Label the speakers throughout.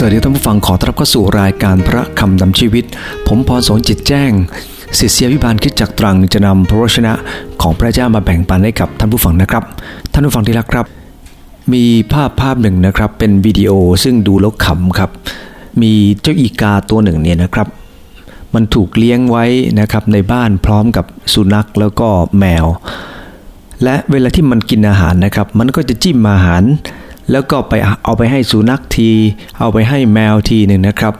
Speaker 1: สวัสดีท่านผู้ฟังขอต้อนรับเข้าสู่รายการพระคำนำชีวิต ผมพรสนจิตแจ้งศิษยาวิบาลคิดจักตรังจะนำพระวชนะของพระเจ้ามาแบ่งปันให้กับท่านผู้ฟังนะครับ ท่านผู้ฟังที่รักครับ มีภาพภาพหนึ่งนะครับเป็นวิดีโอซึ่งดูแล้วขำครับ มีเจ้าอีกาตัวหนึ่งเนี่ยนะครับ มันถูกเลี้ยงไว้นะครับในบ้านพร้อมกับสุนัขแล้วก็แมว และเวลาที่มันกินอาหารนะครับ มันก็จะจิ้มอาหาร แล้วก็ไปเอาไปให้สุนัขที เอาไปให้แมวทีหนึ่งนะครับ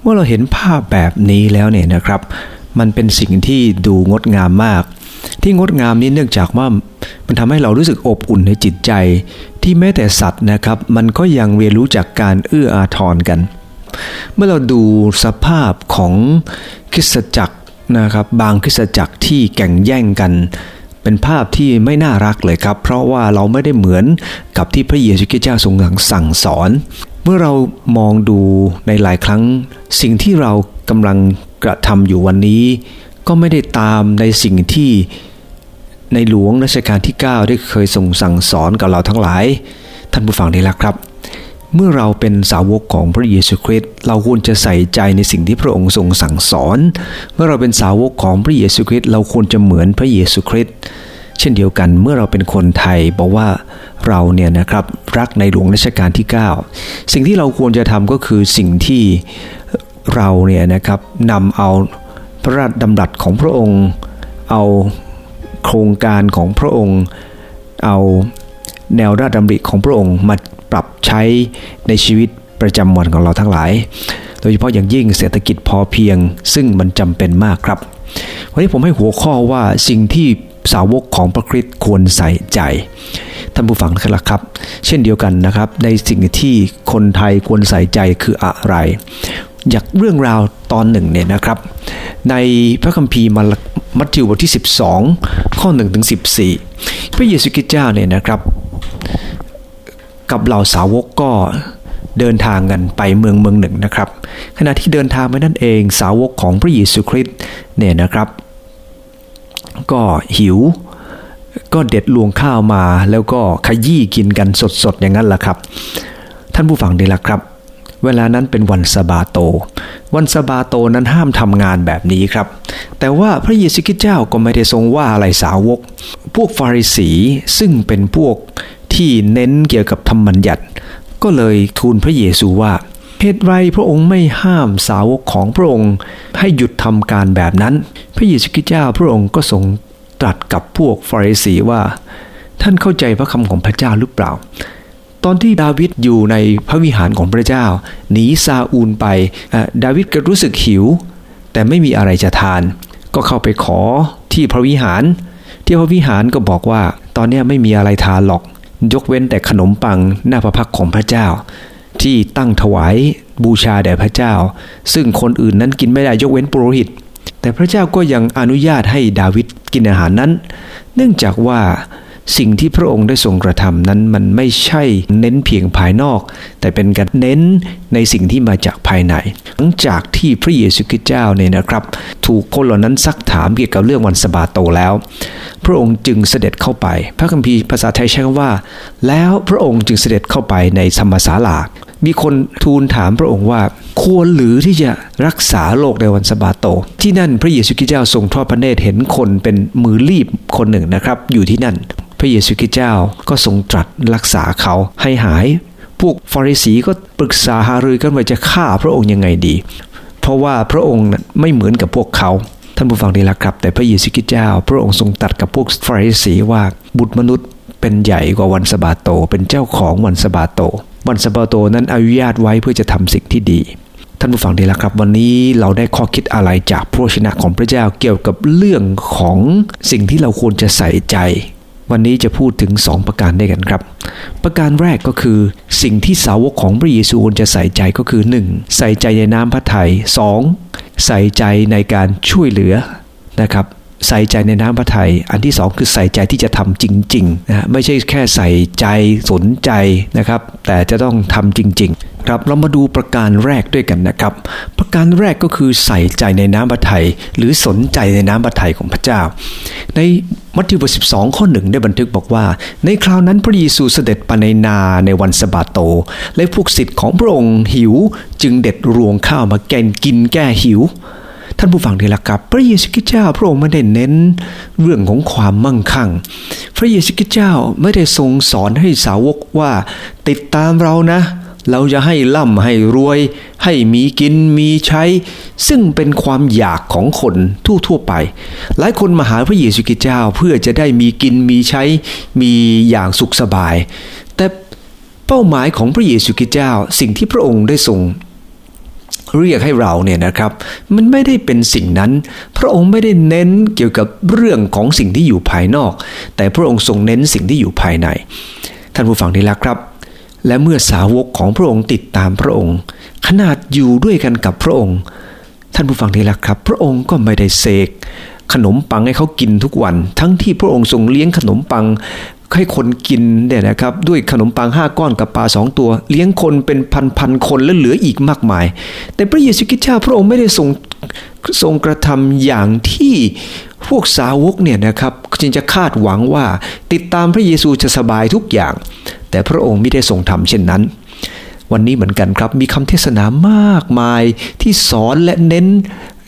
Speaker 1: เมื่อเราเห็นภาพแบบนี้แล้วเนี่ยนะครับ มันเป็นสิ่งที่ดูงดงามมาก ที่งดงามนี้เนื่องจากว่ามันทำให้เรารู้สึกอบอุ่นในจิตใจ ที่แม้แต่สัตว์นะครับ มันก็ยังเรียนรู้จากการเอื้ออาทรกัน เมื่อเราดูสภาพของคริสตจักรนะครับ บางคริสตจักรที่แข่งแย่งกัน เป็นภาพที่ไม่น่ารักเลยครับ เพราะว่าเราไม่ได้เหมือนกับที่พระเยซูคริสต์เจ้าทรงสั่งสอน เมื่อเรามองดูในหลายครั้ง สิ่งที่เรากำลังกระทำอยู่วันนี้ ก็ไม่ได้ตามในสิ่งที่ในหลวงรัชกาลที่ 9 ได้เคยทรงสั่งสอนกับเราทั้งหลาย ท่านผู้ฟังได้แล้วครับ เมื่อเราเป็นสาวกของพระเยซูคริสต์เราควรจะใส่ใจในสิ่งที่พระองค์ทรงสั่งสอน เมื่อเราเป็นสาวกของพระเยซูคริสต์เราควรจะเหมือนพระเยซูคริสต์เช่นเดียวกันเมื่อเราเป็นคนไทยบอกว่าเราเนี่ยนะครับรักในหลวงรัชกาลที่ 9 สิ่งที่เราควรจะทำก็คือสิ่งที่เราเนี่ยนะครับนำเอาพระราชดำรัสของพระองค์ เอาโครงการของพระองค์ เอา แนวราชดำริของพระองค์มาปรับใช้ในชีวิตประจำวันของเราทั้งหลาย โดยเฉพาะอย่างยิ่งเศรษฐกิจพอเพียง ซึ่งมันจำเป็นมากครับ วันนี้ผมให้หัวข้อว่าสิ่งที่สาวกของพระคริสต์ควรใส่ใจท่านผู้ฟังนะครับ เช่นเดียวกันนะครับ ในสิ่งที่คนไทยควรใส่ใจคืออะไร อยากเรื่องราวตอนหนึ่งเนี่ยนะครับ ในพระคัมภีร์มามัทธิวบทที่ 12 ข้อ1ถึง14 พระเยซูคริสต์เจ้าเนี่ยนะครับ กับเหล่าสาวกก็เดินทางกันไปเมืองเมืองหนึ่งนะครับ ขณะที่เดินทางไปนั่นเองสาวกของพระเยซูคริสต์เนี่ยนะครับ ก็หิวก็เด็ดลวงข้าวมาแล้วก็ขยี้กินกันสดๆอย่างนั้นแหละครับ ท่านผู้ฟังดีละครับ เวลานั้นเป็นวันสบาโต วันสบาโตนั้นห้ามทำงานแบบนี้ครับ แต่ว่าพระเยซูคริสต์เจ้าก็ไม่ได้ทรงว่าอะไรสาวก พวกฟาริสีซึ่งเป็นพวก ที่เน้นเกี่ยวกับธรรมบัญญัติ ก็เลยทูลพระเยซูว่าเหตุไรพระองค์ไม่ห้ามสาวกของพระองค์ ให้หยุดทำการแบบนั้น พระเยซูคริสต์เจ้าพระองค์ก็ทรงตรัสกับพวกฟาริสีว่า ท่านเข้าใจพระคำของพระเจ้าหรือเปล่า ตอนที่ดาวิดอยู่ในพระวิหารของพระเจ้าหนีซาอูลไปดาวิดก็รู้สึกหิว แต่ไม่มีอะไรจะทาน ก็เข้าไปขอที่พระวิหาร ที่พระวิหารก็บอกว่า ตอนนี้ไม่มีอะไรทานหรอก ยกเว้นแต่ขนมปังหน้าพระพักของพระเจ้า ที่ตั้งถวายบูชาแด่พระเจ้า ซึ่งคนอื่นนั้นกินไม่ได้ยกเว้นปุโรหิต แต่พระเจ้าก็ยังอนุญาตให้ดาวิดกินอาหารนั้น เนื่องจากว่า สิ่งที่พระองค์ได้ทรงกระทำนั้นมันไม่ใช่เน้นเพียงภายนอก แต่เป็นการเน้นในสิ่งที่มาจากภายใน หลังจากที่พระเยซูคริสต์เจ้าเนี่ยนะครับ ถูกคนเหล่านั้นซักถามเกี่ยวกับเรื่องวันสบาโตแล้ว พระองค์จึงเสด็จเข้าไป พระคัมภีร์ภาษาไทยใช้คำว่า แล้วพระองค์จึงเสด็จเข้าไปในธรรมศาลามีคนทูลถามพระองค์ว่า ควรหรือที่จะรักษาโรคในวันสบาโต ที่นั่นพระเยซูคริสต์เจ้าทรงทอดพระเนตรเห็นคนเป็นมือรีบคนหนึ่งนะครับ อยู่ที่นั่น ระเยซูคริสต์เจ้าก็ทรงตรัสรักษาเขาให้หาย พวกฟาริสีก็ปรึกษาหารือกันว่าจะฆ่าพระองค์ยังไงดี เพราะว่าพระองค์ไม่เหมือนกับพวกเขาท่านผู้ฟังดีละครับ แต่พระเยซูคริสต์เจ้า พระองค์ทรงตรัสกับพวกฟาริสีว่าบุตรมนุษย์เป็นใหญ่กว่าวันสบาโต เป็นเจ้าของวันสบาโต วันสบาโตนั้นอนุญาตไว้เพื่อจะทำสิ่งที่ดีท่านผู้ฟังดีละครับ วันนี้เราได้ข้อคิดอะไรจากพระชนะของพระเจ้าเกี่ยวกับเรื่องของสิ่งที่เราควรจะใส่ใจ วันนี้จะพูดถึง 2 ประการด้วยกันครับ ประการแรกก็คือ สิ่งที่สาวกของพระเยซูควรจะใส่ใจก็คือ 1. ใส่ใจในน้ำพระทัย 2. ใส่ใจในการช่วยเหลือนะครับ ใส่ใจในน้ำพระทัยอันที่สองคือใส่ใจที่จะทำจริงๆนะไม่ใช่แค่ใส่ใจสนใจนะครับ แต่จะต้องทำจริง ๆ ครับเรามาดูประการแรกด้วยกันนะครับ ประการแรกก็คือใส่ใจในน้ำพระทัยหรือสนใจในน้ำพระทัยของพระเจ้า ในมัทธิวบทสิบสองข้อหนึ่งได้บันทึกบอกว่า ในคราวนั้นพระเยซูเสด็จไปในนาในวันสะบาโต และพวกศิษย์ของพระองค์หิว จึงเด็ดรวงข้าวมาแกนกินแก้หิว ท่านผู้ฟังที่รักครับ พระเยซูคริสต์เจ้าพระองค์ไม่ได้เน้นเรื่องของความมั่งคั่ง พระเยซูคริสต์เจ้าไม่ได้ทรงสอนให้สาวกว่า ติดตามเรานะ เราจะให้ล่ำให้รวย ให้มีกินมีใช้ ซึ่งเป็นความอยากของคนทั่วทั่วไป หลายคนมาหาพระเยซูคริสต์เจ้าเพื่อจะได้มีกินมีใช้ มีอย่างสุขสบาย แต่เป้าหมายของพระเยซูคริสต์เจ้าสิ่งที่พระองค์ได้ทรง เรียกให้เราเนี่ยนะครับ มันไม่ได้เป็นสิ่งนั้น พระองค์ไม่ได้เน้นเกี่ยวกับเรื่องของสิ่งที่อยู่ภายนอก แต่พระองค์ทรงเน้นสิ่งที่อยู่ภายใน ท่านผู้ฟังที่รักครับ และเมื่อสาวกของพระองค์ติดตามพระองค์ ขนาดอยู่ด้วยกันกับพระองค์ ท่านผู้ฟังที่รักครับ พระองค์ก็ไม่ได้เสก ขนมปังให้เขากินทุกวัน ทั้งที่พระองค์ทรงเลี้ยงขนมปังให้คนกินเนี่ยนะครับด้วยขนมปังห้าก้อนกับปลาสองตัว เลี้ยงคนเป็นพันพันคนและเหลืออีกมากมาย แต่พระเยซูคริสต์เจ้าพระองค์ไม่ได้ทรงทรงกระทำอย่างที่พวกสาวกเนี่ยนะครับจึงจะคาดหวังว่าติดตามพระเยซูจะสบายทุกอย่าง แต่พระองค์ไม่ได้ทรงทำเช่นนั้น วันนี้เหมือนกันครับมีคำเทศนามากมายที่สอนและเน้น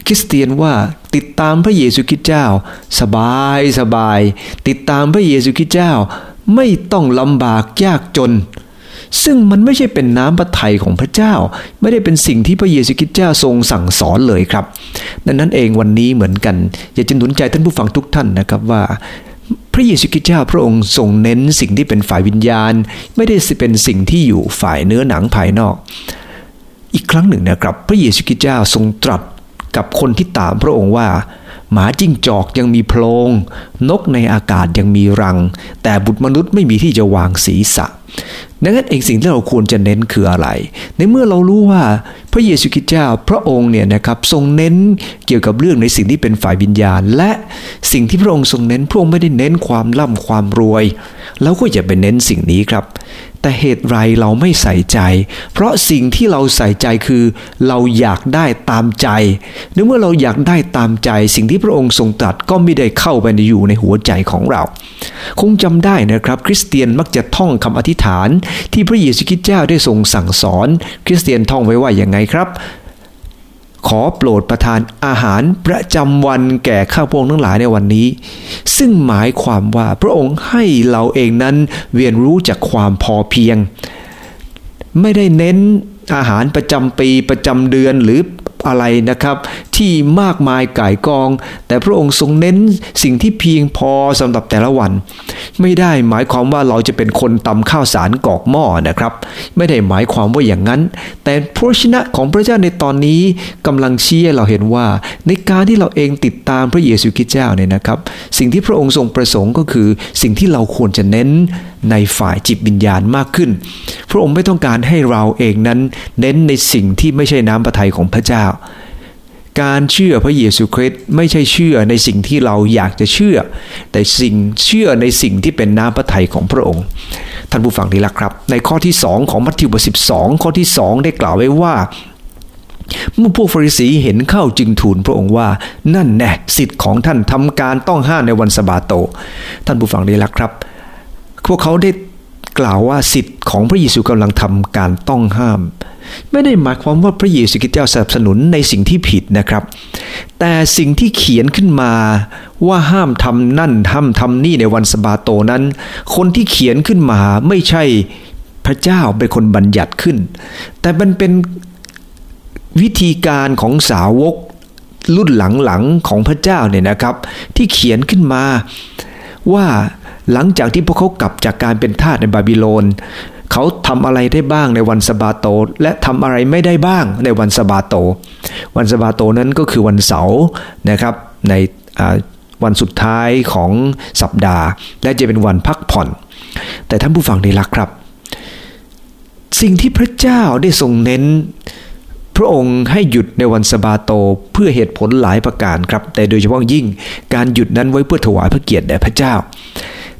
Speaker 1: คริสเตียนว่า ติดตามพระเยซูคริสต์เจ้า สบายสบาย ติดตามพระเยซูคริสต์เจ้า ไม่ต้องลำบากยากจน ซึ่งมันไม่ใช่เป็นน้ำพระทัยของพระเจ้า ไม่ได้เป็นสิ่งที่พระเยซูคริสต์เจ้าทรงสั่งสอนเลยครับ ดังนั้นเองวันนี้เหมือนกันอยากจะหนุนใจท่านผู้ฟังทุกท่านนะครับว่าพระเยซูคริสต์เจ้าพระองค์ทรงเน้นสิ่งที่เป็นฝ่ายวิญญาณ ไม่ได้เป็นสิ่งที่อยู่ฝ่ายเนื้อหนังภายนอก อีกครั้งหนึ่งนะครับ พระเยซูคริสต์เจ้าทรงตรัส กับคนที่ตามพระองค์ว่า หมาจิ้งจอกยังมีโพรง นกในอากาศยังมีรัง แต่บุตรมนุษย์ไม่มีที่จะวางศีรษะดังนั้นเองสิ่งที่เราควรจะเน้นคืออะไร ในเมื่อเรารู้ว่าพระเยซูคริสต์เจ้าพระองค์เนี่ยนะครับทรงเน้นเกี่ยวกับเรื่องในสิ่งที่เป็นฝ่ายวิญญาณ และสิ่งที่พระองค์ทรงเน้นพระองค์ไม่ได้เน้นความร่ำความรวยเราก็อย่าไปเน้นสิ่งนี้ครับ แต่เหตุไรเราไม่ใส่ใจ เพราะสิ่งที่เราใส่ใจคือเราอยากได้ตามใจนึกเมื่อเราอยากได้ตามใจ สิ่งที่พระองค์ทรงตรัสก็ไม่ได้เข้าไปในอยู่ในหัวใจของเรา คงจำได้นะครับ คริสเตียนมักจะท่องคำอธิษฐาน ที่พระเยซูคริสต์เจ้าได้ทรงสั่งสอน คริสเตียนท่องไว้ว่าอย่างไงครับ ขอโปรดประทานอาหารประจำวันแก่ข้าพงทั้งหลายในวันนี้ ซึ่งหมายความว่าพระองค์ให้เราเองนั้นเรียนรู้จากความพอเพียง ไม่ได้เน้นอาหารประจำปีประจำเดือนหรืออะไรนะครับที่มากมายก่ายกอง แต่พระองค์ทรงเน้นสิ่งที่เพียงพอสำหรับแต่ละวัน ไม่ได้หมายความว่าเราจะเป็นคนตำข้าวสารกอกหม้อนะครับ ไม่ได้หมายความว่าอย่างนั้น แต่พระชนะของพระเจ้าในตอนนี้กำลังชี้ให้เราเห็นว่า ในการที่เราเองติดตามพระเยซูคริสต์เจ้าเนี่ยนะครับ สิ่งที่พระองค์ทรงประสงค์ก็คือสิ่งที่เราควรจะเน้นในฝ่ายจิตวิญญาณมากขึ้น พระองค์ไม่ต้องการให้เราเองนั้น เน้นในสิ่งที่ไม่ใช่น้ำพระทัยของพระเจ้า การเชื่อพระเยซูคริสต์ไม่ใช่เชื่อในสิ่งที่เราอยากจะเชื่อ แต่สิ่งเชื่อในสิ่งที่เป็นน้ำพระทัยของพระองค์ ท่านผู้ฟังที่รักครับ ในข้อที่สองของมัทธิวบทสิบสองข้อที่สองได้กล่าวไว้ว่าเมื่อพวกฟาริสีเห็นเข้าจึงทูลพระองค์ว่า นั่นแน่สิทธิ์ของท่านทำการต้องห้ามในวันสบาโต ท่านผู้ฟังที่รักครับ พวกเขาได้กล่าวว่าสิทธิ์ของพระเยซูกำลังทำการต้องห้าม ไม่ได้หมายความว่าพระเยซูคริสต์เจ้าสนับสนุนในสิ่งที่ผิดนะครับ แต่สิ่งที่เขียนขึ้นมาว่าห้ามทำนั่นห้ามทำนี่ในวันสบาโตนั้น คนที่เขียนขึ้นมาไม่ใช่พระเจ้าเป็นคนบัญญัติขึ้น แต่มันเป็นวิธีการของสาวกรุ่นหลังๆของพระเจ้าเนี่ยนะครับ ที่เขียนขึ้นมาว่าหลังจากที่พวกเขากลับจากการเป็นทาสในบาบิโลน เขาทำอะไรได้บ้างในวันสบาโต และทำอะไรไม่ได้บ้างในวันสบาโต วันสบาโตนั้นก็คือวันเสาร์นะครับในวันสุดท้ายของสัปดาห์ และจะเป็นวันพักผ่อน แต่ท่านผู้ฟังได้รักครับ สิ่งที่พระเจ้าได้ทรงเน้น พระองค์ให้หยุดในวันสบาโตเพื่อเหตุผลหลายประการครับ แต่โดยเฉพาะยิ่งการหยุดนั้นไว้เพื่อถวายพระเกียรติแด่พระเจ้า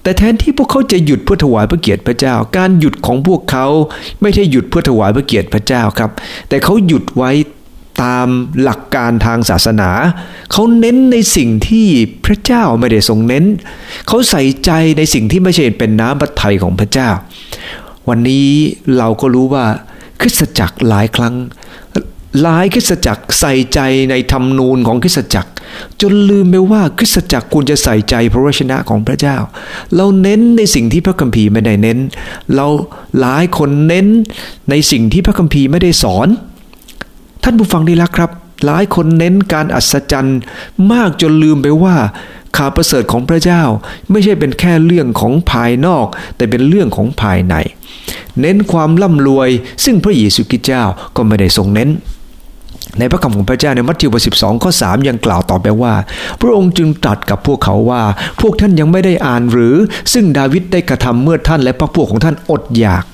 Speaker 1: แต่แทนที่พวกเขาจะหยุดเพื่อถวายพระเกียรติพระเจ้า การหยุดของพวกเขาไม่ใช่หยุดเพื่อถวายพระเกียรติพระเจ้าครับ แต่เขาหยุดไว้ตามหลักการทางศาสนา เขาเน้นในสิ่งที่พระเจ้าไม่ได้ทรงเน้น เขาใส่ใจในสิ่งที่ไม่ใช่เป็นน้ำพระทัยของพระเจ้า วันนี้เราก็รู้ว่าคริสตจักรหลายครั้ง หลายคริสตจักรใส่ใจในธรรมนูญของคริสตจักร จนลืมไปว่าคริสตจักรควรจะใส่ใจพระวจนะของพระเจ้า เราเน้นในสิ่งที่พระคัมภีร์ไม่ได้เน้น เราหลายคนเน้นในสิ่งที่พระคัมภีร์ไม่ได้สอน ท่านผู้ฟังดีละครับ หลายคนเน้นการอัศจรรย์มากจนลืมไปว่าข่าวประเสริฐของพระเจ้าไม่ใช่เป็นแค่เรื่องของภายนอก แต่เป็นเรื่องของภายใน เน้นความร่ำรวยซึ่งพระเยซูคริสต์เจ้าก็ไม่ได้ทรงเน้น ในพระคำของพระเจ้าในมัทธิวบทสิบสองข้อสามยังกล่าวต่อไปว่า พระองค์จึงตรัสกับพวกเขาว่า พวกท่านยังไม่ได้อ่านหรือ ซึ่งดาวิดได้กระทำเมื่อท่านและพระพวกของท่านอดอยาก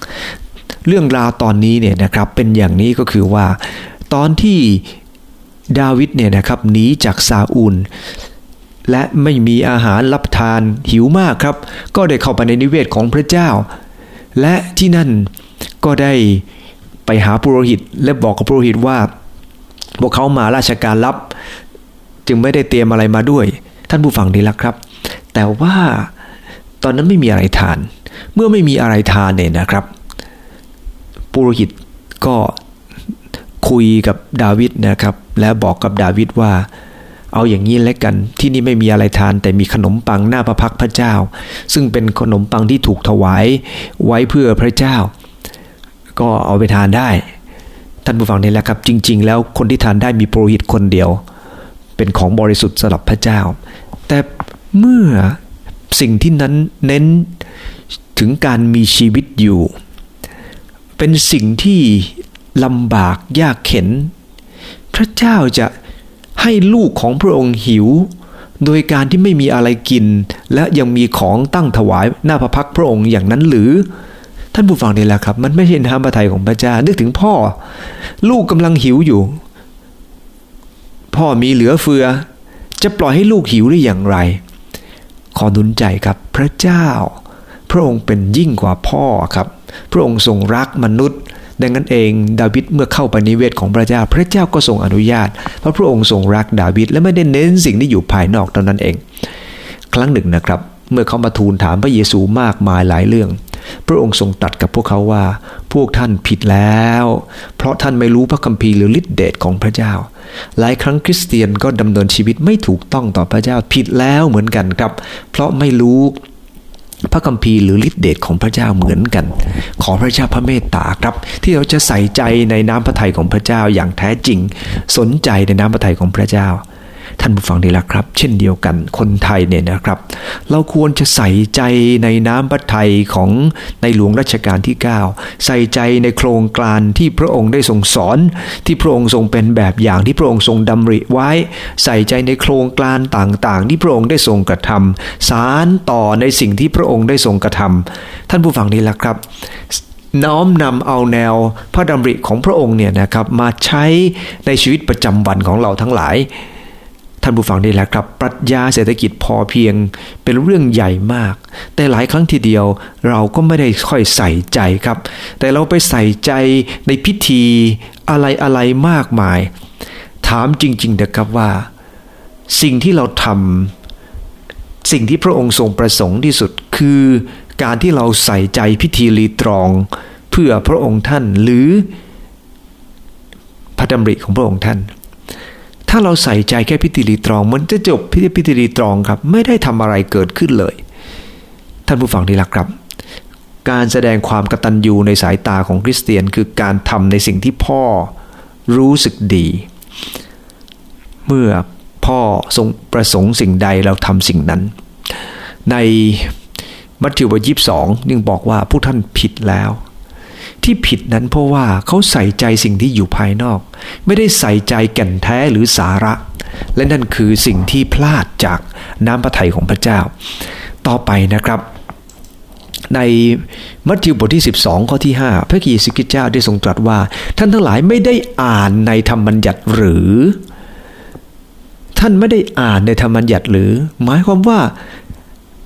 Speaker 1: เรื่องราวตอนนี้เนี่ยนะครับเป็นอย่างนี้ก็คือว่า ตอนที่ดาวิดเนี่ยนะครับหนีจากซาอูลและไม่มีอาหารรับทานหิวมากครับ ก็ได้เข้าไปในนิเวศของพระเจ้า และที่นั่นก็ได้ไปหาปุโรหิตและบอกกับปุโรหิตว่า พวกเขามาราชการรับ จึงไม่ได้เตรียมอะไรมาด้วย ท่านผู้ฟังดีละครับ แต่ว่าตอนนั้นไม่มีอะไรทาน เมื่อไม่มีอะไรทานเนี่ยนะครับ ปุโรหิตก็คุยกับดาวิดนะครับ และบอกกับดาวิดว่า เอาอย่างนี้แล้วกัน ที่นี่ไม่มีอะไรทาน แต่มีขนมปังหน้าพระพักพระเจ้า ซึ่งเป็นขนมปังที่ถูกถวายไว้เพื่อพระเจ้า ก็เอาไปทานได้ ท่านผู้ฟังนี่แหละครับ จริง ๆ แล้วคนที่ทานได้มีโปรหิตคนเดียว เป็นของบริสุทธิ์สำหรับพระเจ้า แต่เมื่อสิ่งที่นั้นเน้นถึงการมีชีวิตอยู่ เป็นสิ่งที่ลำบากยากเข็น พระเจ้าจะให้ลูกของพระองค์หิว โดยการที่ไม่มีอะไรกิน และยังมีของตั้งถวายหน้าพระพักพระองค์อย่างนั้นหรือ ท่านผู้ฟังนี่แหละครับ มันไม่ใช่น้ำพระทัยของพระเจ้า นึกถึงพ่อ ลูกกำลังหิวอยู่ พ่อมีเหลือเฟือ จะปล่อยให้ลูกหิวได้อย่างไร ขอดุลใจครับพระเจ้า พระองค์เป็นยิ่งกว่าพ่อครับ พระองค์ทรงรักมนุษย์ ดังนั้นเองดาวิดเมื่อเข้าไปนิเวศของพระเจ้า พระเจ้าก็ทรงอนุญาต เพราะพระองค์ทรงรักดาวิดและไม่ได้เน้นสิ่งที่อยู่ภายนอกเท่านั้นเอง ครั้งหนึ่งนะครับ เมื่อเขามาทูลถามพระเยซูมากมายหลายเรื่อง พระองค์ทรงตัดกับพวกเขาว่า พวกท่านผิดแล้ว เพราะท่านไม่รู้พระคัมภีร์หรือฤทธิเดชของพระเจ้า หลายครั้งคริสเตียนก็ดำเนินชีวิตไม่ถูกต้องต่อพระเจ้าผิดแล้วเหมือนกันครับ เพราะไม่รู้พระคัมภีร์หรือฤทธิเดชของพระเจ้าเหมือนกัน ขอพระเจ้าพระเมตตาครับ ที่เราจะใส่ใจในน้ำพระทัยของพระเจ้าอย่างแท้จริง สนใจในน้ำพระทัยของพระเจ้า ท่านผู้ฟังดีละครับ เช่นเดียวกันคนไทยเนี่ยนะครับ เราควรจะใส่ใจในน้ำพระทัยของในหลวงรัชกาลที่ 9 ใส่ใจในโครงการที่พระองค์ได้ทรงสอน ที่พระองค์ทรงเป็นแบบอย่างที่พระองค์ทรงดำริไว้ ใส่ใจในโครงการต่างๆ ที่พระองค์ได้ทรงกระทำสารต่อในสิ่งที่พระองค์ได้ทรงกระทำท่านผู้ฟังนี่แหละครับน้อมนำเอาแนวพระดำริของพระองค์เนี่ยนะครับมาใช้ในชีวิตประจำวันของเราทั้งหลาย ท่านผู้ฟังได้แล้วครับ ปรัชญาเศรษฐกิจพอเพียงเป็นเรื่องใหญ่มาก แต่หลายครั้งทีเดียวเราก็ไม่ได้ค่อยใส่ใจครับ แต่เราไปใส่ใจในพิธีอะไรอะไรมากมาย ถามจริงๆนะครับว่า สิ่งที่เราทำสิ่งที่พระองค์ทรงประสงค์ที่สุดคือการที่เราใส่ใจพิธีรีตรอง เพื่อพระองค์ท่านหรือพระดำริของพระองค์ท่าน ถ้าเราใส่ใจแค่พิธีรีตรอง มันจะจบพิธีพิธีรีตรองครับ ไม่ได้ทำอะไรเกิดขึ้นเลย ท่านผู้ฟังที่รักครับ การแสดงความกตัญญูในสายตาของคริสเตียน คือการทำในสิ่งที่พ่อรู้สึกดี เมื่อพ่อทรงประสงค์สิ่งใดเราทำสิ่งนั้น ในมัทธิวบทยี่สิบสองยังบอกว่าผู้ท่านผิดแล้ว ที่ผิดนั้นเพราะว่าเขาใส่ใจสิ่งที่อยู่ภายนอก ไม่ได้ใส่ใจแก่นแท้หรือสาระ และนั่นคือสิ่งที่พลาดจากน้ำพระทัยของพระเจ้า ต่อไปนะครับในมัทธิวบทที่ 12 ข้อที่ 5 พระกีสิกิเจ้าได้ทรงตรัสว่า ท่านทั้งหลายไม่ได้อ่านในธรรมบัญญัติหรือ ท่านไม่ได้อ่านในธรรมบัญญัติหรือ หมายความว่า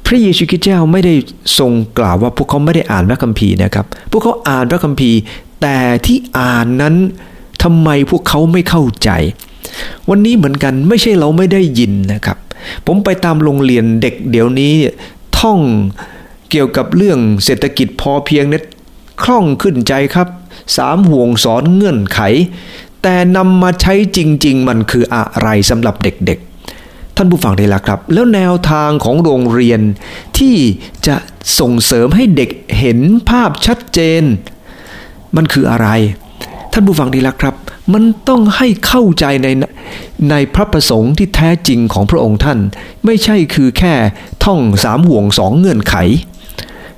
Speaker 1: พระเยซูคริสต์เจ้าไม่ได้ทรงกล่าวว่าพวกเขาไม่ได้อ่านพระคัมภีร์นะครับ พวกเขาอ่านพระคัมภีร์ แต่ที่อ่านนั้นทำไมพวกเขาไม่เข้าใจ วันนี้เหมือนกันไม่ใช่เราไม่ได้ยินนะครับ ผมไปตามโรงเรียนเด็กเดี๋ยวนี้ท่องเกี่ยวกับเรื่องเศรษฐกิจพอเพียงเนี่ยคล่องขึ้นใจครับสามห่วงสอนเงื่อนไข แต่นำมาใช้จริง ๆ มันคืออะไรสำหรับเด็กๆ ท่านผู้ฟังได้ละครับ แล้วแนวทางของโรงเรียนที่จะส่งเสริมให้เด็กเห็นภาพชัดเจน มันคืออะไร ท่านผู้ฟังดีละครับ มันต้องให้เข้าใจในในพระประสงค์ที่แท้จริงของพระองค์ท่าน ไม่ใช่คือแค่ท่องสามห่วงสองเงื่อนไข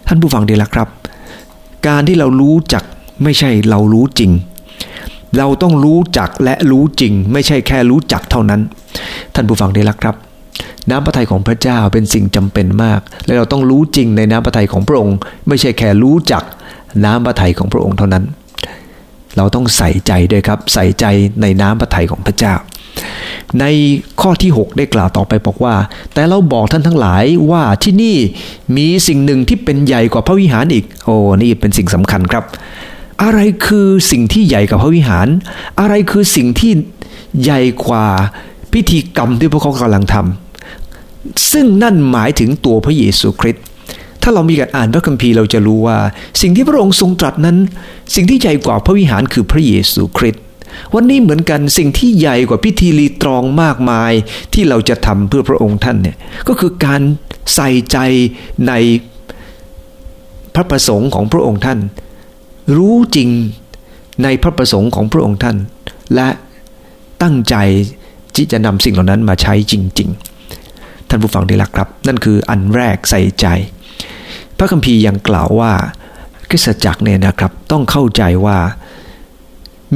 Speaker 1: ท่านผู้ฟังดีละครับ การที่เรารู้จักไม่ใช่เรารู้จริง เราต้องรู้จักและรู้จริง ไม่ใช่แค่รู้จักเท่านั้น ท่านผู้ฟังดีละครับ น้ำพระทัยของพระเจ้าเป็นสิ่งจำเป็นมาก และเราต้องรู้จริงในน้ำพระทัยของพระองค์ ไม่ใช่แค่รู้จักน้ำพระทัยของพระองค์เท่านั้น เราต้องใส่ใจด้วยครับ ใส่ใจในน้ำพระทัยของพระเจ้า ในข้อที่ 6 ได้กล่าวต่อไปบอกว่า แต่เราบอกท่านทั้งหลายว่าที่นี่มีสิ่งหนึ่งที่เป็นใหญ่กว่าพระวิหารอีก โอ้นี่เป็นสิ่งสำคัญครับ อะไรคือสิ่งที่ใหญ่กว่าพระวิหาร อะไรคือสิ่งที่ใหญ่กว่าพิธีกรรมที่พวกเขากำลังทำซึ่งนั่นหมายถึงตัวพระเยซูคริสต์ถ้าเรามีการอ่านพระคัมภีร์เราจะรู้ว่า สิ่งที่พระองค์ทรงตรัสนั้น สิ่งที่ใหญ่กว่าพระวิหารคือพระเยซูคริสต์วันนี้เหมือนกันสิ่งที่ใหญ่กว่าพิธีรีตรองมากมายที่เราจะทำเพื่อพระองค์ท่านเนี่ยก็คือการใส่ใจในพระประสงค์ของพระองค์ท่าน รู้จริงในพระประสงค์ของพระองค์ท่าน และตั้งใจที่จะนำสิ่งเหล่านั้นมาใช้จริง ๆ ท่านผู้ฟังที่รักครับ นั่นคืออันแรกใส่ใจ พระคัมภีร์ยังกล่าวว่าคริสตจักรเนี่ยนะครับต้องเข้าใจว่า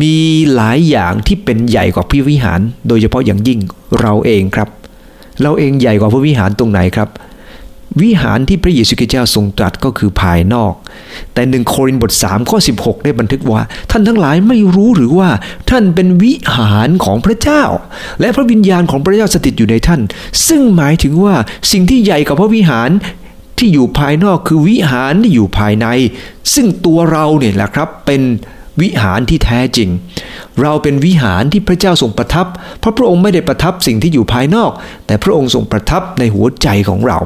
Speaker 1: มีหลายอย่างที่เป็นใหญ่กว่าพิวิหาร โดยเฉพาะอย่างยิ่งเราเองครับ เราเองใหญ่กว่าพระวิหารตรงไหนครับ วิหารที่พระเยซูคริสต์เจ้าทรงตรัสก็คือภายนอก แต่หนึ่งโครินธ์บท3ข้อ16 ได้บันทึกว่า ท่านทั้งหลายไม่รู้หรือว่า ท่านเป็นวิหารของพระเจ้า และพระวิญญาณของพระเจ้าสถิตอยู่ในท่าน ซึ่งหมายถึงว่าสิ่งที่ใหญ่กว่าพระวิหารที่อยู่ภายนอกคือวิหารที่อยู่ภายใน ซึ่งตัวเราเนี่ยแหละครับเป็น วิหารที่แท้จริง เราเป็นวิหารที่พระเจ้าทรงประทับ เพราะพระองค์ไม่ได้ประทับสิ่งที่อยู่ภายนอก แต่พระองค์ทรงประทับในหัวใจของเรา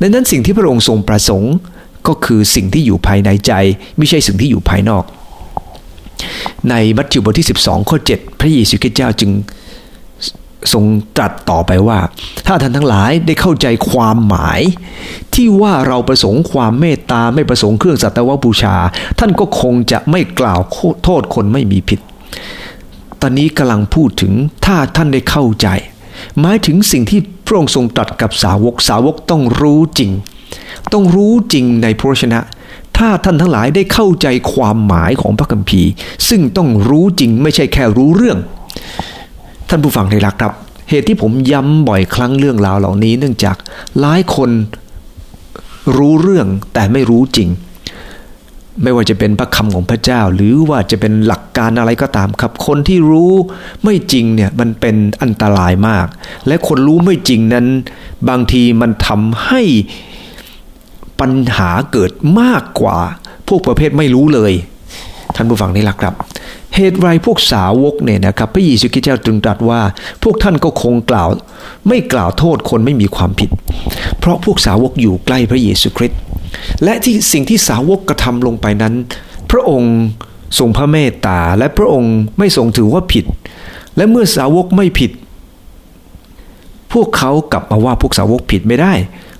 Speaker 1: ดังนั้นสิ่งที่พระองค์ทรงประสงค์ก็คือสิ่งที่อยู่ภายในใจไม่ใช่สิ่งที่อยู่ภายนอก ในมัทธิวบทที่ 12 ข้อ 7 พระเยซูคริสต์เจ้าจึง ทรงตรัสต่อไปว่า ถ้าท่านทั้งหลายได้เข้าใจความหมาย ที่ว่าเราประสงค์ความเมตตาไม่ประสงค์เครื่องสัตวบูชา ท่านก็คงจะไม่กล่าวโทษคนไม่มีผิด ตอนนี้กำลังพูดถึงถ้าท่านได้เข้าใจ หมายถึงสิ่งที่พระองค์ทรงตรัสกับสาวกสาวกต้องรู้จริง ต้องรู้จริงในพระชนะ ถ้าท่านทั้งหลายได้เข้าใจความหมายของพระคัมภีร์ ซึ่งต้องรู้จริงไม่ใช่แค่รู้เรื่อง ท่านผู้ฟังที่รักครับ เหตุที่ผมย้ำบ่อยครั้งเรื่องราวเหล่านี้เนื่องจากหลายคนรู้เรื่องแต่ไม่รู้จริง ไม่ว่าจะเป็นพระคำของพระเจ้า หรือว่าจะเป็นหลักการอะไรก็ตามครับ คนที่รู้ไม่จริงเนี่ยมันเป็นอันตรายมาก และคนรู้ไม่จริงนั้น บางทีมันทำให้ปัญหาเกิดมากกว่า พวกประเภทไม่รู้เลย ท่านผู้ฟังนี่แหละครับ เหตุไรพวกสาวกเนี่ยนะครับพระเยซูคริสต์เจ้าตรึงตรัสว่า พวกท่านก็คงกล่าว ไม่กล่าวโทษคนไม่มีความผิด เพราะพวกสาวกอยู่ใกล้พระเยซูคริสต์และที่สิ่งที่สาวกกระทำลงไปนั้น พระองค์ทรงพระเมตตาและพระองค์ไม่ทรงถือว่าผิด และเมื่อสาวกไม่ผิด พวกเขากลับมาว่าพวกสาวกผิดไม่ได้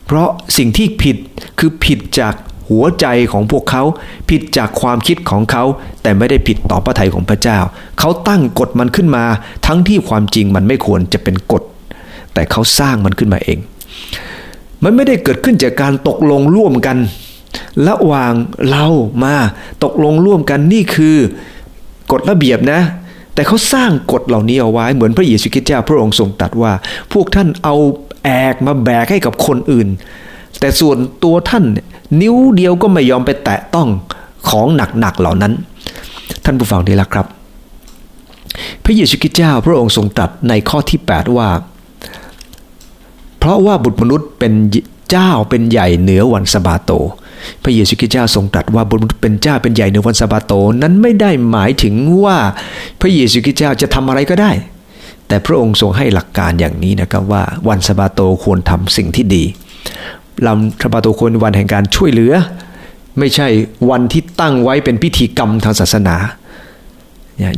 Speaker 1: เพราะสิ่งที่ผิดคือผิดจาก หัวใจของพวกเขาผิดจากความคิดของเขา แต่ไม่ได้ผิดต่อพระทัยของพระเจ้า เขาตั้งกฎมันขึ้นมา ทั้งที่ความจริงมันไม่ควรจะเป็นกฎ แต่เขาสร้างมันขึ้นมาเอง มันไม่ได้เกิดขึ้นจากการตกลงร่วมกันระหว่างเรามาตกลงร่วมกันนี่คือกฎระเบียบนะ แต่เขาสร้างกฎเหล่านี้เอาไว้เหมือนพระเยซูคริสต์เจ้าพระองค์ทรงตรัสว่า พวกท่านเอาแอกมาแบกให้กับคนอื่น แต่ส่วนตัวท่าน นิ้วเดียวก็ไม่ยอมไปแตะต้องของหนักๆเหล่านั้น ท่านผู้ฟังดีละครับ พระเยซูคริสต์เจ้าพระองค์ทรงตรัสในข้อที่ 8 ว่า เพราะว่าบุตรมนุษย์เป็นเจ้าเป็นใหญ่เหนือวันสบาโต พระเยซูคริสต์เจ้าทรงตรัสว่าบุตรมนุษย์เป็นเจ้าเป็นใหญ่เหนือวันสบาโตนั้นไม่ได้หมายถึงว่าพระเยซูคริสต์เจ้าจะทำอะไรก็ได้ แต่พระองค์ทรงให้หลักการอย่างนี้นะครับว่าวันสบาโตควรทำสิ่งที่ดี ลำสบาโตควรวันแห่งการช่วยเหลือ ไม่ใช่วันที่ตั้งไว้เป็นพิธีกรรมทางศาสนา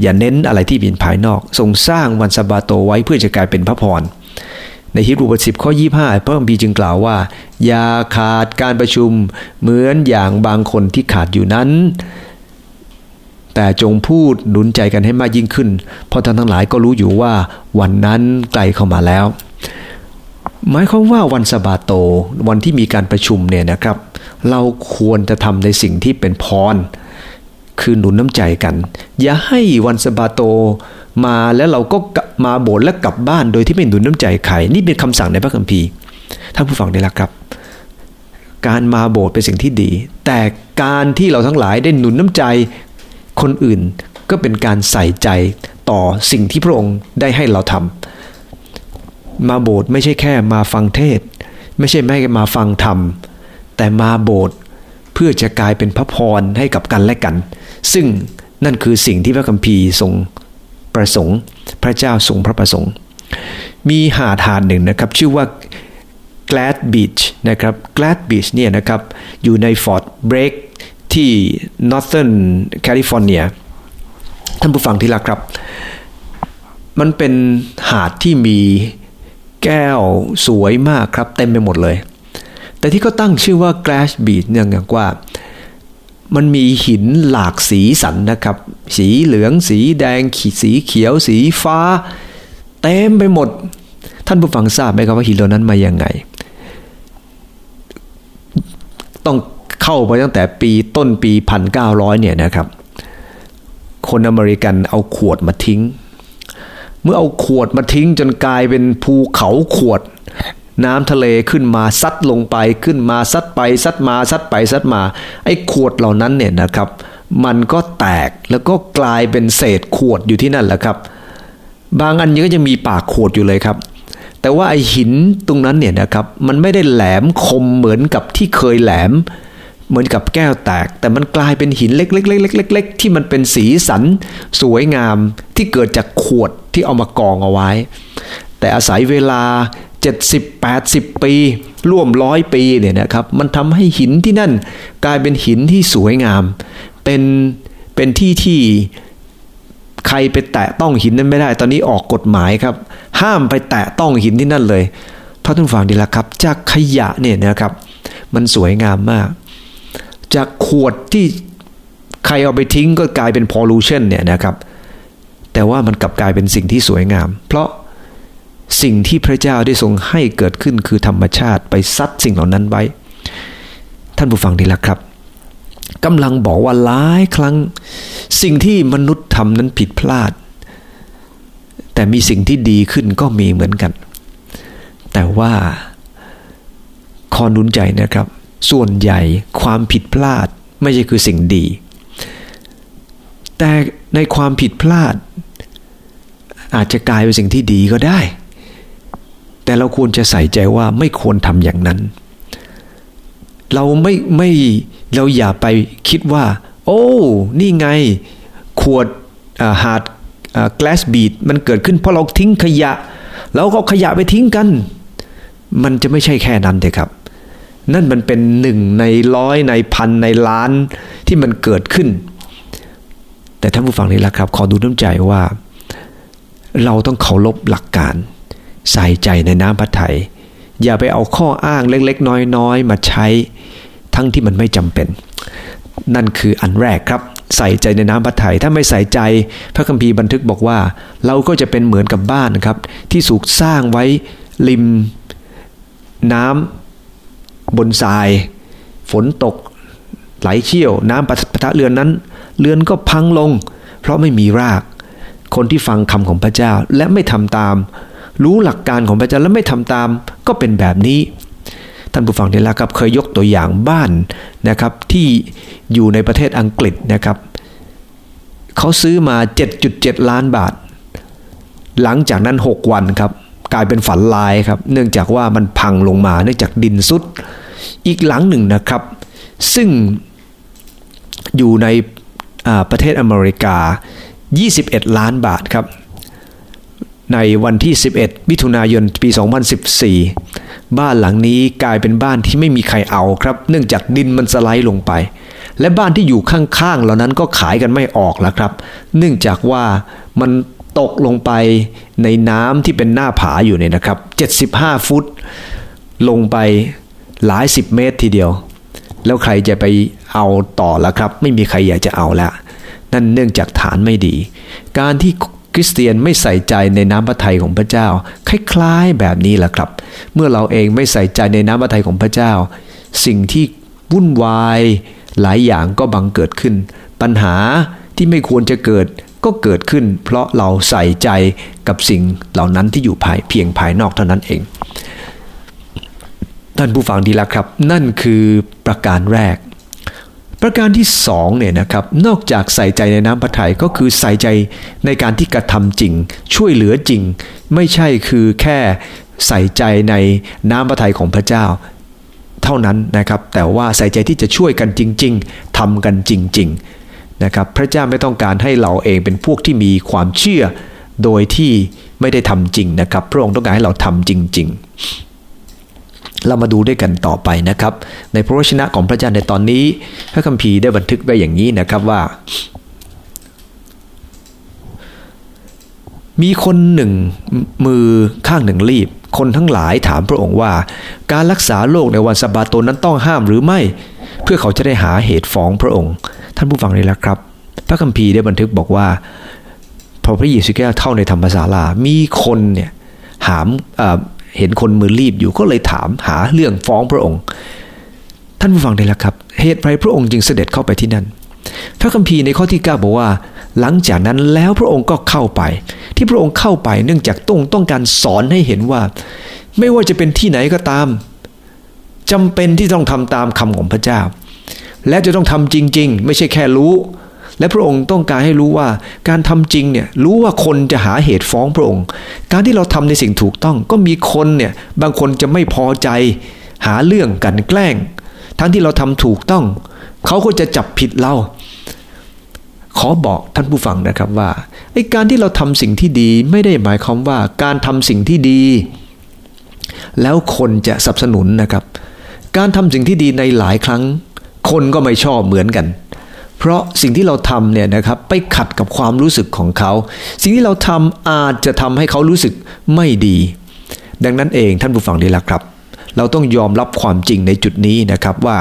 Speaker 1: อย่าเน้นอะไรที่เป็นภายนอก ทรงสร้างวันสบาโตไว้เพื่อจะกลายเป็นพระพรในฮิบรูบทสิบข้อ 25 พระคัมภีร์จึงกล่าวว่า อย่าขาดการประชุมเหมือนอย่างบางคนที่ขาดอยู่นั้น แต่จงพูดหนุนใจกันให้มากยิ่งขึ้น เพราะท่านทั้งหลายก็รู้อยู่ว่าวันนั้นไกล้เข้ามาแล้ว หมายความว่าวันสบาโต วันที่มีการประชุมเนี่ยนะครับ เราควรจะทำในสิ่งที่เป็นพร คือหนุนน้ำใจกัน อย่าให้วันสบาโตมาแล้วเราก็มาโบสถ์และกลับบ้านโดยที่ไม่หนุนน้ำใจใครนี่เป็นคำสั่งในพระคัมภีร์ท่านผู้ฟังได้ละครับ การมาโบสถ์เป็นสิ่งที่ดี แต่การที่เราทั้งหลายได้หนุนน้ำใจคนอื่นก็เป็นการใส่ใจต่อสิ่งที่พระองค์ได้ให้เราทำ มาโบสถ์ไม่ใช่แค่มาฟังเทศ ไม่ใช่แม่มาฟังธรรม แต่มาโบสถ์เพื่อจะกลายเป็นพระพรให้กับกันและกัน ซึ่งนั่นคือสิ่งที่พระคัมภีร์ทรงประสงค์ พระเจ้าทรงพระประสงค์ มีหาดหาดหนึ่งนะครับ ชื่อว่า Glad Beach นะครับ Glad Beach เนี่ยนะครับอยู่ใน Fort Bragg ที่ Northern California ท่านผู้ฟังที่รักครับ มันเป็นหาดที่มี แก้วสวยมากครับ เต็มไปหมดเลย แต่ที่เขาตั้งชื่อว่า Glass Beach เนี่ยอย่างว่า มันมีหินหลากสีสันนะครับ สีเหลืองสีแดงสีเขียว สีฟ้า เต็มไปหมด ท่านผู้ฟังทราบไหมครับว่าหินเหล่านั้นมาอย่างไง ต้องเข้าไปตั้งแต่ปีต้นปี 1900 เนี่ยนะครับ คนอเมริกันเอาขวดมาทิ้ง เมื่อเอาขวดมาทิ้งจนกลายเป็นภูเขาขวด น้ำทะเลขึ้นมาซัดลงไปขึ้นมาซัดไปซัดมาซัดไปซัดมา ไอ้ขวดเหล่านั้นเนี่ยนะครับ มันก็แตกแล้วก็กลายเป็นเศษขวดอยู่ที่นั่นแหละครับ บางอันยังก็จะมีปากขวดอยู่เลยครับแต่ว่าไอ้หินตรงนั้นเนี่ยนะครับมันไม่ได้แหลมคมเหมือนกับที่เคยแหลม เหมือนกับแก้วแตก แต่มันกลายเป็นหินเล็กๆๆๆที่มันเป็นสีสันสวยงามที่เกิดจากขวดที่เอามากองเอาไว้ แต่อาศัยเวลา 70 80 ปี ร่วมร้อยปีเนี่ยนะครับมันทำให้หินที่นั่นกลายเป็นหินที่สวยงาม เป็นเป็นที่ที่ใครไปแตะต้องหินนั้นไม่ได้ ตอนนี้ออกกฎหมายครับ ห้ามไปแตะต้องหินที่นั่นเลยพระท่านฟังดีละครับ จากขยะเนี่ยนะครับ มันสวยงามมาก จากขวดที่ใครเอาไปทิ้งก็กลายเป็นพอลูชันเนี่ยนะครับ แต่ว่ามันกลับกลายเป็นสิ่งที่สวยงาม เพราะสิ่งที่พระเจ้าได้ทรงให้เกิดขึ้นคือธรรมชาติไปซัดสิ่งเหล่านั้นไว้ ท่านผู้ฟังดีละครับกำลังบอกว่าหลายครั้ง สิ่งที่มนุษย์ทำนั้นผิดพลาด แต่มีสิ่งที่ดีขึ้นก็มีเหมือนกัน แต่ว่าคอนุนใจนะครับ ส่วนใหญ่ความผิดพลาดไม่ใช่คือสิ่งดี แต่ในความผิดพลาด อาจจะกลายเป็นสิ่งที่ดีก็ได้ แต่เราควรจะใส่ใจว่าไม่ควรทำอย่างนั้น เราไม่ไม่เราอย่าไปคิดว่า โอ้ นี่ไง ขวดหาด glass bead มันเกิดขึ้นเพราะเราทิ้งขยะ แล้วก็ขยะไปทิ้งกัน มันจะไม่ใช่แค่นั้นเลยครับ นั่นมันเป็นหนึ่งในร้อยในพันในล้านที่มันเกิดขึ้น แต่ท่านผู้ฟังนี่แหละครับ ขอดูน้ำใจว่า เราต้องเคารพหลักการ ใส่ใจในน้ำพระทัยอย่าไปเอาข้ออ้างเล็กๆ น้อยๆ มาใช้ทั้งที่มันไม่จำเป็น นั่นคืออันแรกครับ ใส่ใจในน้ำพระทัยถ้าไม่ใส่ใจพระคัมภีร์บันทึกบอกว่า เราก็จะเป็นเหมือนกับบ้านครับ ที่สูกสร้างไว้ริมน้ำ บนทราย ฝนตก ไหลเชี่ยว น้ำปะทะเรือนนั้น เรือนก็พังลง เพราะไม่มีราก คนที่ฟังคำของพระเจ้าและไม่ทำตาม รู้หลักการของพระเจ้าแล้วไม่ทำตามก็เป็นแบบนี้ท่านผู้ฟังที่รักครับเคยยกตัวอย่างบ้านนะครับที่อยู่ในประเทศอังกฤษนะครับเขาซื้อมา 7.7 ล้านบาท หลังจากนั้น 6 วันครับ กลายเป็นฝันลายครับ เนื่องจากว่ามันพังลงมา เนื่องจากดินซุด อีกหลังหนึ่งนะครับ ซึ่งอยู่ในประเทศอเมริกา 21 ล้านบาทครับ ในวันที่ 11 มิถุนายน ปี 2014 บ้านหลังนี้กลายเป็นบ้านที่ไม่มีใครเอาครับ เนื่องจากดินมันสไลด์ลงไป และบ้านที่อยู่ข้างๆ เหล่านั้นก็ขายกันไม่ออกแล้วครับ เนื่องจากว่ามัน ตกลงไปในน้ำที่เป็นหน้าผาอยู่เนี่ยนะครับ 75 ฟุต ลงไปหลายสิบเมตรทีเดียว แล้วใครจะไปเอาต่อล้วครับ ไม่มีใครอยากจะเอาล้วนั่นเนื่องจากฐานไม่ดี การที่คริสเตียนไม่ใส่ใจในน้ำพระทัยของพระเจ้า คล้ายๆแบบนี้แหละครับ เมื่อเราเองไม่ใส่ใจในน้ำพระทัยของพระเจ้า สิ่งที่วุ่นวายหลายอย่างก็บังเกิดขึ้น ปัญหาที่ไม่ควรจะเกิด ก็เกิดขึ้น เพราะเราใส่ใจกับสิ่งเหล่านั้นที่อยู่ภายเพียงภายนอกเท่านั้นเอง ท่านผู้ฟังดีและครับ นั่นคือประการแรก ประการที่สองเนี่ยนะครับนอกจากใส่ใจในน้ำพระทัยก็คือใส่ใจในการที่กระทำจริง ช่วยเหลือจริง ไม่ใช่คือแค่ใส่ใจในน้ำพระทัยของพระเจ้าเท่านั้นนะครับ แต่ว่าใส่ใจที่จะช่วยกันจริง ๆทำกันจริง ๆ นะครับพระเจ้าไม่ต้องการให้เราเองเป็นพวกที่มีความเชื่อ โดยที่ไม่ได้ทำจริงนะครับ พระองค์ต้องการให้เราทำจริง ๆ เรามาดูด้วยกันต่อไปนะครับ ในพระวชนะของพระเจ้าในตอนนี้พระคัมภีร์ได้บันทึกไว้อย่างนี้นะครับว่า มีคนหนึ่งมือข้างหนึ่งรีบ คนทั้งหลายถามพระองค์ว่า การรักษาโรคในวันสบาโตนั้นต้องห้ามหรือไม่ เพื่อเขาจะได้หาเหตุฟ้องพระองค์ ท่านผู้ฟังนี่แหละครับ พระคัมภีร์ได้บันทึกบอกว่า พอพระเยซูคริสต์เข้าในธรรมศาลา มีคนเนี่ยหามเห็นคนมือรีบอยู่ก็เลยถามหาเรื่องฟ้องพระองค์ ท่านผู้ฟังได้แล้วครับ เหตุไรพระองค์จึงเสด็จเข้าไปที่นั่น พระคัมภีร์ในข้อที่ 9 บอกว่า หลังจากนั้นแล้วพระองค์ก็เข้าไป ที่พระองค์เข้าไปเนื่องจากต้องต้องการสอนให้เห็นว่า ไม่ว่าจะเป็นที่ไหนก็ตามจำเป็นที่ต้องทำตามคำของพระเจ้า และจะต้องทำจริง ๆ ไม่ใช่แค่รู้ และพระองค์ต้องการให้รู้ว่าการทำจริงเนี่ยรู้ว่าคนจะหาเหตุฟ้องพระองค์ การที่เราทำในสิ่งถูกต้องก็มีคนเนี่ยบางคนจะไม่พอใจ หาเรื่องกันแกล้ง ทั้งที่เราทำถูกต้อง เขาก็จะจับผิดเราขอบอกท่านผู้ฟังนะครับว่าไอ้การที่เราทำสิ่งที่ดีไม่ได้หมายความว่าการทำสิ่งที่ดี แล้วคนจะสนับสนุนนะครับ การทำสิ่งที่ดีในหลายครั้ง คนก็ไม่ชอบเหมือนกัน เพราะสิ่งที่เราทำเนี่ยนะครับไปขัดกับความรู้สึกของเขา สิ่งที่เราทำอาจจะทำให้เขารู้สึกไม่ดี ดังนั้นเองท่านผู้ฟังดีละครับ เราต้องยอมรับความจริงในจุดนี้นะครับว่า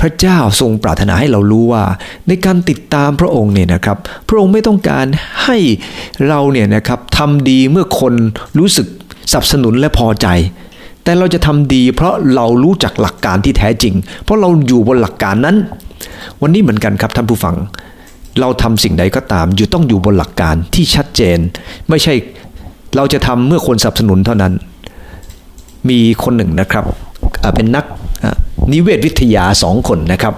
Speaker 1: พระเจ้าทรงปรารถนาให้เรารู้ว่า ในการติดตามพระองค์เนี่ยนะครับ พระองค์ไม่ต้องการให้เราเนี่ยนะครับทำดีเมื่อคนรู้สึกสนับสนุนและพอใจ แต่เราจะทำดีเพราะเรารู้จักหลักการที่แท้จริง เพราะเราอยู่บนหลักการนั้น วันนี้เหมือนกันครับท่านผู้ฟัง เราทำสิ่งใดก็ตาม อยู่ต้องอยู่บนหลักการที่ชัดเจน ไม่ใช่เราจะทำเมื่อคนสนับสนุนเท่านั้น มีคนหนึ่งนะครับเป็นนักนิเวศวิทยาสองคนนะครับ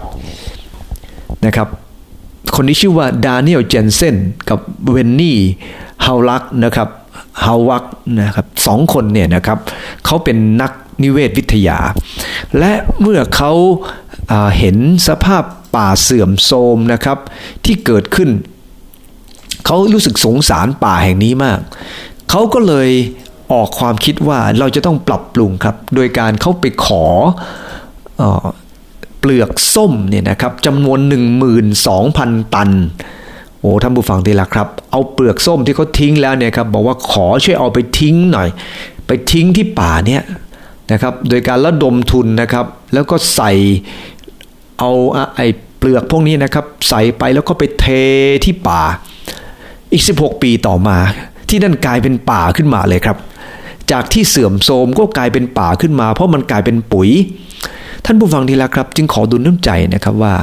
Speaker 1: นะครับ คนนี้ชื่อว่าดานิเอลเจนเซนกับเวนนี่ฮาวลักนะครับ ฮาวักนะครับสองคนเนี่ยนะครับเขาเป็นนักนิเวศวิทยา และเมื่อเขาเห็นสภาพป่าเสื่อมโทรมนะครับที่เกิดขึ้น เขารู้สึกสงสารป่าแห่งนี้มาก เขาก็เลยออกความคิดว่าเราจะต้องปรับปรุงครับ โดยการเขาไปขออเปลือกส้มเนี่ยนะครับจำนวน 12,000 ตัน โอ้ท่านผู้ฟังดีละครับ เอาเปลือกส้มที่เขาทิ้งแล้วเนี่ยครับบอกว่าขอช่วยเอาไปทิ้งหน่อย ไปทิ้งที่ป่าเนี่ยนะครับ โดยการระดมทุนนะครับ แล้วก็ใส่เอาไอ้เปลือกพวกนี้นะครับใส่ไปแล้วก็ไปเทที่ป่า อีก 16 ปีต่อมา ที่นั่นกลายเป็นป่าขึ้นมาเลยครับ จากที่เสื่อมโทรมก็กลายเป็นป่าขึ้นมา เพราะมันกลายเป็นปุ๋ย ท่านผู้ฟังทีละครับ จึงขอดุลน้ำใจนะครับว่า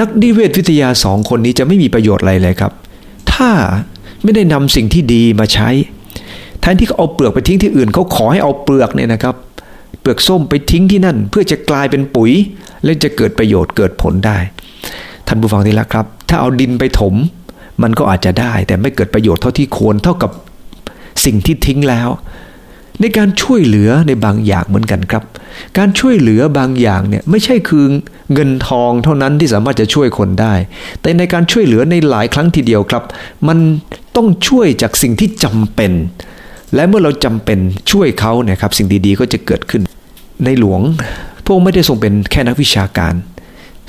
Speaker 1: นักนิเวศวิทยาสองคนนี้จะไม่มีประโยชน์อะไรเลยครับ ถ้าไม่ได้นำสิ่งที่ดีมาใช้ แทนที่เขาเอาเปลือกไปทิ้งที่อื่นเขาขอให้เอาเปลือกเนี่ยนะครับ เปลือกส้มไปทิ้งที่นั่น เพื่อจะกลายเป็นปุ๋ย และจะเกิดประโยชน์เกิดผลได้ ท่านผู้ฟังที่รักครับ ถ้าเอาดินไปถม มันก็อาจจะได้ แต่ไม่เกิดประโยชน์เท่าที่ควรเท่ากับสิ่งที่ทิ้งแล้ว ในการช่วยเหลือในบางอย่างเหมือนกันครับ การช่วยเหลือบางอย่างเนี่ยไม่ใช่คือเงินทองเท่านั้นที่สามารถจะช่วยคนได้ แต่ในการช่วยเหลือในหลายครั้งทีเดียวครับ มันต้องช่วยจากสิ่งที่จำเป็น และเมื่อเราจำเป็นช่วยเขาเนี่ยครับสิ่งดีๆก็จะเกิดขึ้น ในหลวงพระองค์ไม่ได้ทรงเป็นแค่นักวิชาการ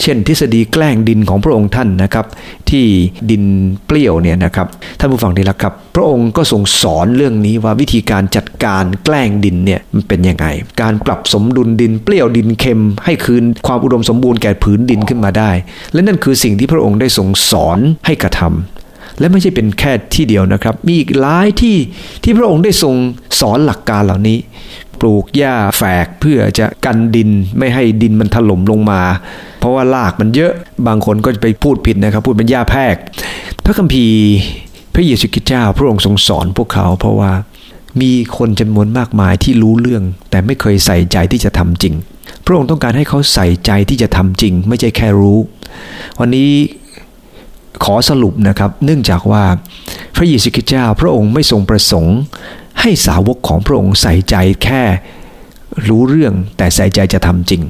Speaker 1: เช่น ทฤษฎีแกล้งดินของพระองค์ท่านนะครับ ที่ดินเปรี้ยวเนี่ยนะครับท่านผู้ฟังที่รักครับ พระองค์ก็ทรงสอนเรื่องนี้ว่าวิธีการจัดการแกล้งดินเนี่ยมันเป็นยังไง การปรับสมดุลดินเปรี้ยวดินเค็ม ให้คืนความอุดมสมบูรณ์แก่ผืนดินขึ้นมาได้ และนั่นคือสิ่งที่พระองค์ได้ทรงสอนให้กระทำและไม่ใช่เป็นแค่ที่เดียวนะครับ มีอีกหลายที่ที่พระองค์ได้ทรงสอนหลักการเหล่านี้ ปลูกหญ้าแฝกเพื่อจะกันดินไม่ให้ดินมันถล่มลงมา เพราะว่าลากมันเยอะบางคนก็จะไปพูดผิดนะครับ พูดเป็นหญ้าแพก พระคัมภีร์พระเยซูคริสต์เจ้าพระองค์ทรงสอนพวกเขาเพราะว่ามีคนจำนวนมากมายที่รู้เรื่อง แต่ไม่เคยใส่ใจที่จะทำจริง พระองค์ต้องการให้เขาใส่ใจที่จะทำจริง ไม่ใช่แค่รู้ วันนี้ขอสรุปนะครับ เนื่องจากว่าพระเยซูคริสต์เจ้าพระองค์ไม่ทรงประสงค์ ให้สาวกของพระองค์ใส่ใจแค่รู้เรื่องแต่ใส่ใจจะทำจริง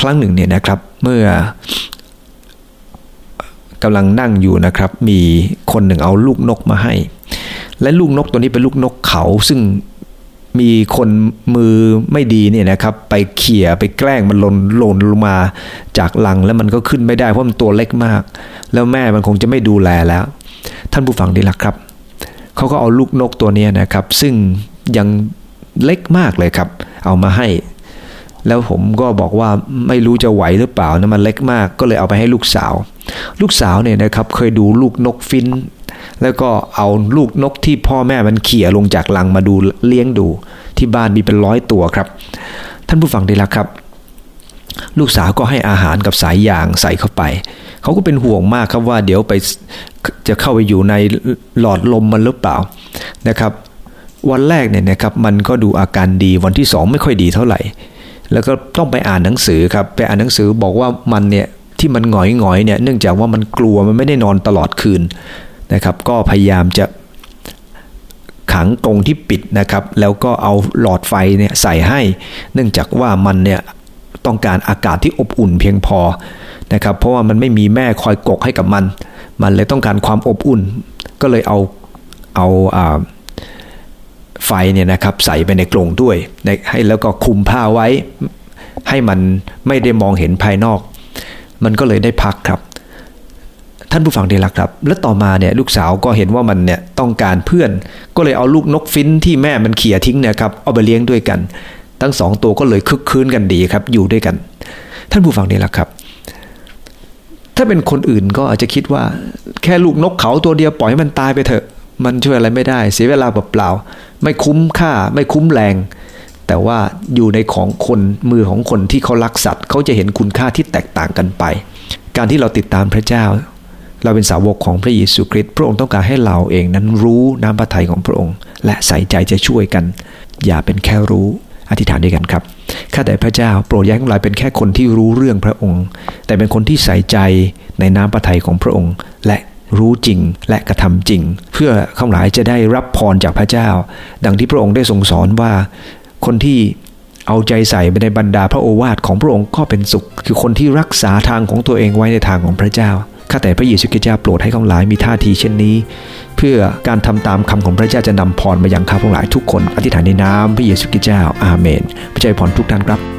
Speaker 1: ครั้งหนึ่งเนี่ยนะครับเมื่อกำลังนั่งอยู่นะครับ มีคนหนึ่งเอาลูกนกมาให้ และลูกนกตัวนี้เป็นลูกนกเขาซึ่งมีคนมือไม่ดีเนี่ยนะครับ ไปเขี่ยไปแกล้งมันหล่นหล่นลงมาจากหลังแล้วมันก็ขึ้นไม่ได้เพราะมันตัวเล็กมาก แล้วแม่มันคงจะไม่ดูแลแล้ว ท่านผู้ฟังดีละครับ เขาก็เอาลูกนกตัวนี้นะครับ ซึ่งยังเล็กมากเลยครับ เอามาให้ แล้วผมก็บอกว่าไม่รู้จะไหวหรือเปล่านะมันเล็กมากก็เลยเอาไปให้ลูกสาว ลูกสาวเนี่ยนะครับเคยดูลูกนกฟินแล้วก็เอาลูกนกที่พ่อแม่มันเขี่ยลงจากลังมาดูเลี้ยงดู ที่บ้านมีเป็นร้อยตัวครับ ท่านผู้ฟังดีล้วครับ ลูกสาวก็ให้อาหารกับสายยางใส่เข้าไป เขาก็เป็นห่วงมากครับว่าเดี๋ยวไปจะเข้าไปอยู่ในหลอดลมมันหรือเปล่านะครับ วันแรกเนี่ยนะครับมันก็ดูอาการดีวันที่สองไม่ค่อยดีเท่าไหร่ แล้วก็ต้องไปอ่านหนังสือครับไปอ่านหนังสือบอกว่ามันเนี่ยที่มันหงอยหงอยเนี่ยเนื่องจากว่ามันกลัวมันไม่ได้นอนตลอดคืนนะครับ ก็พยายามจะขังกรงที่ปิดนะครับ แล้วก็เอาหลอดไฟเนี่ยใส่ให้ เนื่องจากว่ามันเนี่ยต้องการอากาศที่อบอุ่นเพียงพอ นะครับ เพราะว่ามันไม่มีแม่คอยกกให้กับมัน มันเลยต้องการความอบอุ่น ก็เลยเอาเอาไฟเนี่ยนะครับใส่ไปในกรงด้วยให้แล้วก็คุมผ้าไว้ ให้มันไม่ได้มองเห็นภายนอก มันก็เลยได้พักครับ ท่านผู้ฟังดีละครับ และต่อมาเนี่ยลูกสาวก็เห็นว่ามันเนี่ยต้องการเพื่อน ก็เลยเอาลูกนกฟินที่แม่มันเขี่ยทิ้งเนี่ยครับเอาไปเลี้ยงด้วยกัน ทั้งสองตัวก็เลยคึกคืนกันดีครับ อยู่ด้วยกัน ท่านผู้ฟังดีละครับ ถ้าเป็นคนอื่นก็อาจจะคิดว่า แค่ลูกนกเขาตัวเดียวปล่อยให้มันตายไปเถอะ มันช่วยอะไรไม่ได้ เสียเวลาเปล่าๆไม่คุ้มค่า ไม่คุ้มแรง แต่ว่าอยู่ในของคนมือของคนที่เขารักสัตว์เขาจะเห็นคุณค่าที่แตกต่างกันไป การที่เราติดตามพระเจ้า เราเป็นสาวกของพระเยซูคริสต์พระองค์ต้องการให้เราเองนั้นรู้น้ำพระทัยของพระองค์ และใส่ใจจะช่วยกัน อย่าเป็นแค่รู้อธิษฐานด้วยกันครับ ข้าแต่พระเจ้า โปรดย้ายของเราเป็นแค่คนที่รู้เรื่องพระองค์ แต่เป็นคนที่ใส่ใจในน้ำพระทัยของพระองค์ และรู้จริงและกระทำจริง เพื่อข้าหลายจะได้รับพรจากพระเจ้า ดังที่พระองค์ได้ทรงสอนว่า คนที่เอาใจใส่ไปในบรรดาพระโอวาทของพระองค์ก็เป็นสุข คือคนที่รักษาทางของตัวเองไว้ในทางของพระเจ้า ข้าแต่พระเยซูคริสต์เจ้าโปรดให้ข้าหลายมีท่าทีเช่นนี้ เพื่อการทำตามคำของพระเจ้าจะนำพรมายังข้าพงหลายทุกคน อธิษฐานในน้ำพระเยซูคริสต์เจ้าอาเมนพระเจ้าพรทุกท่านครับ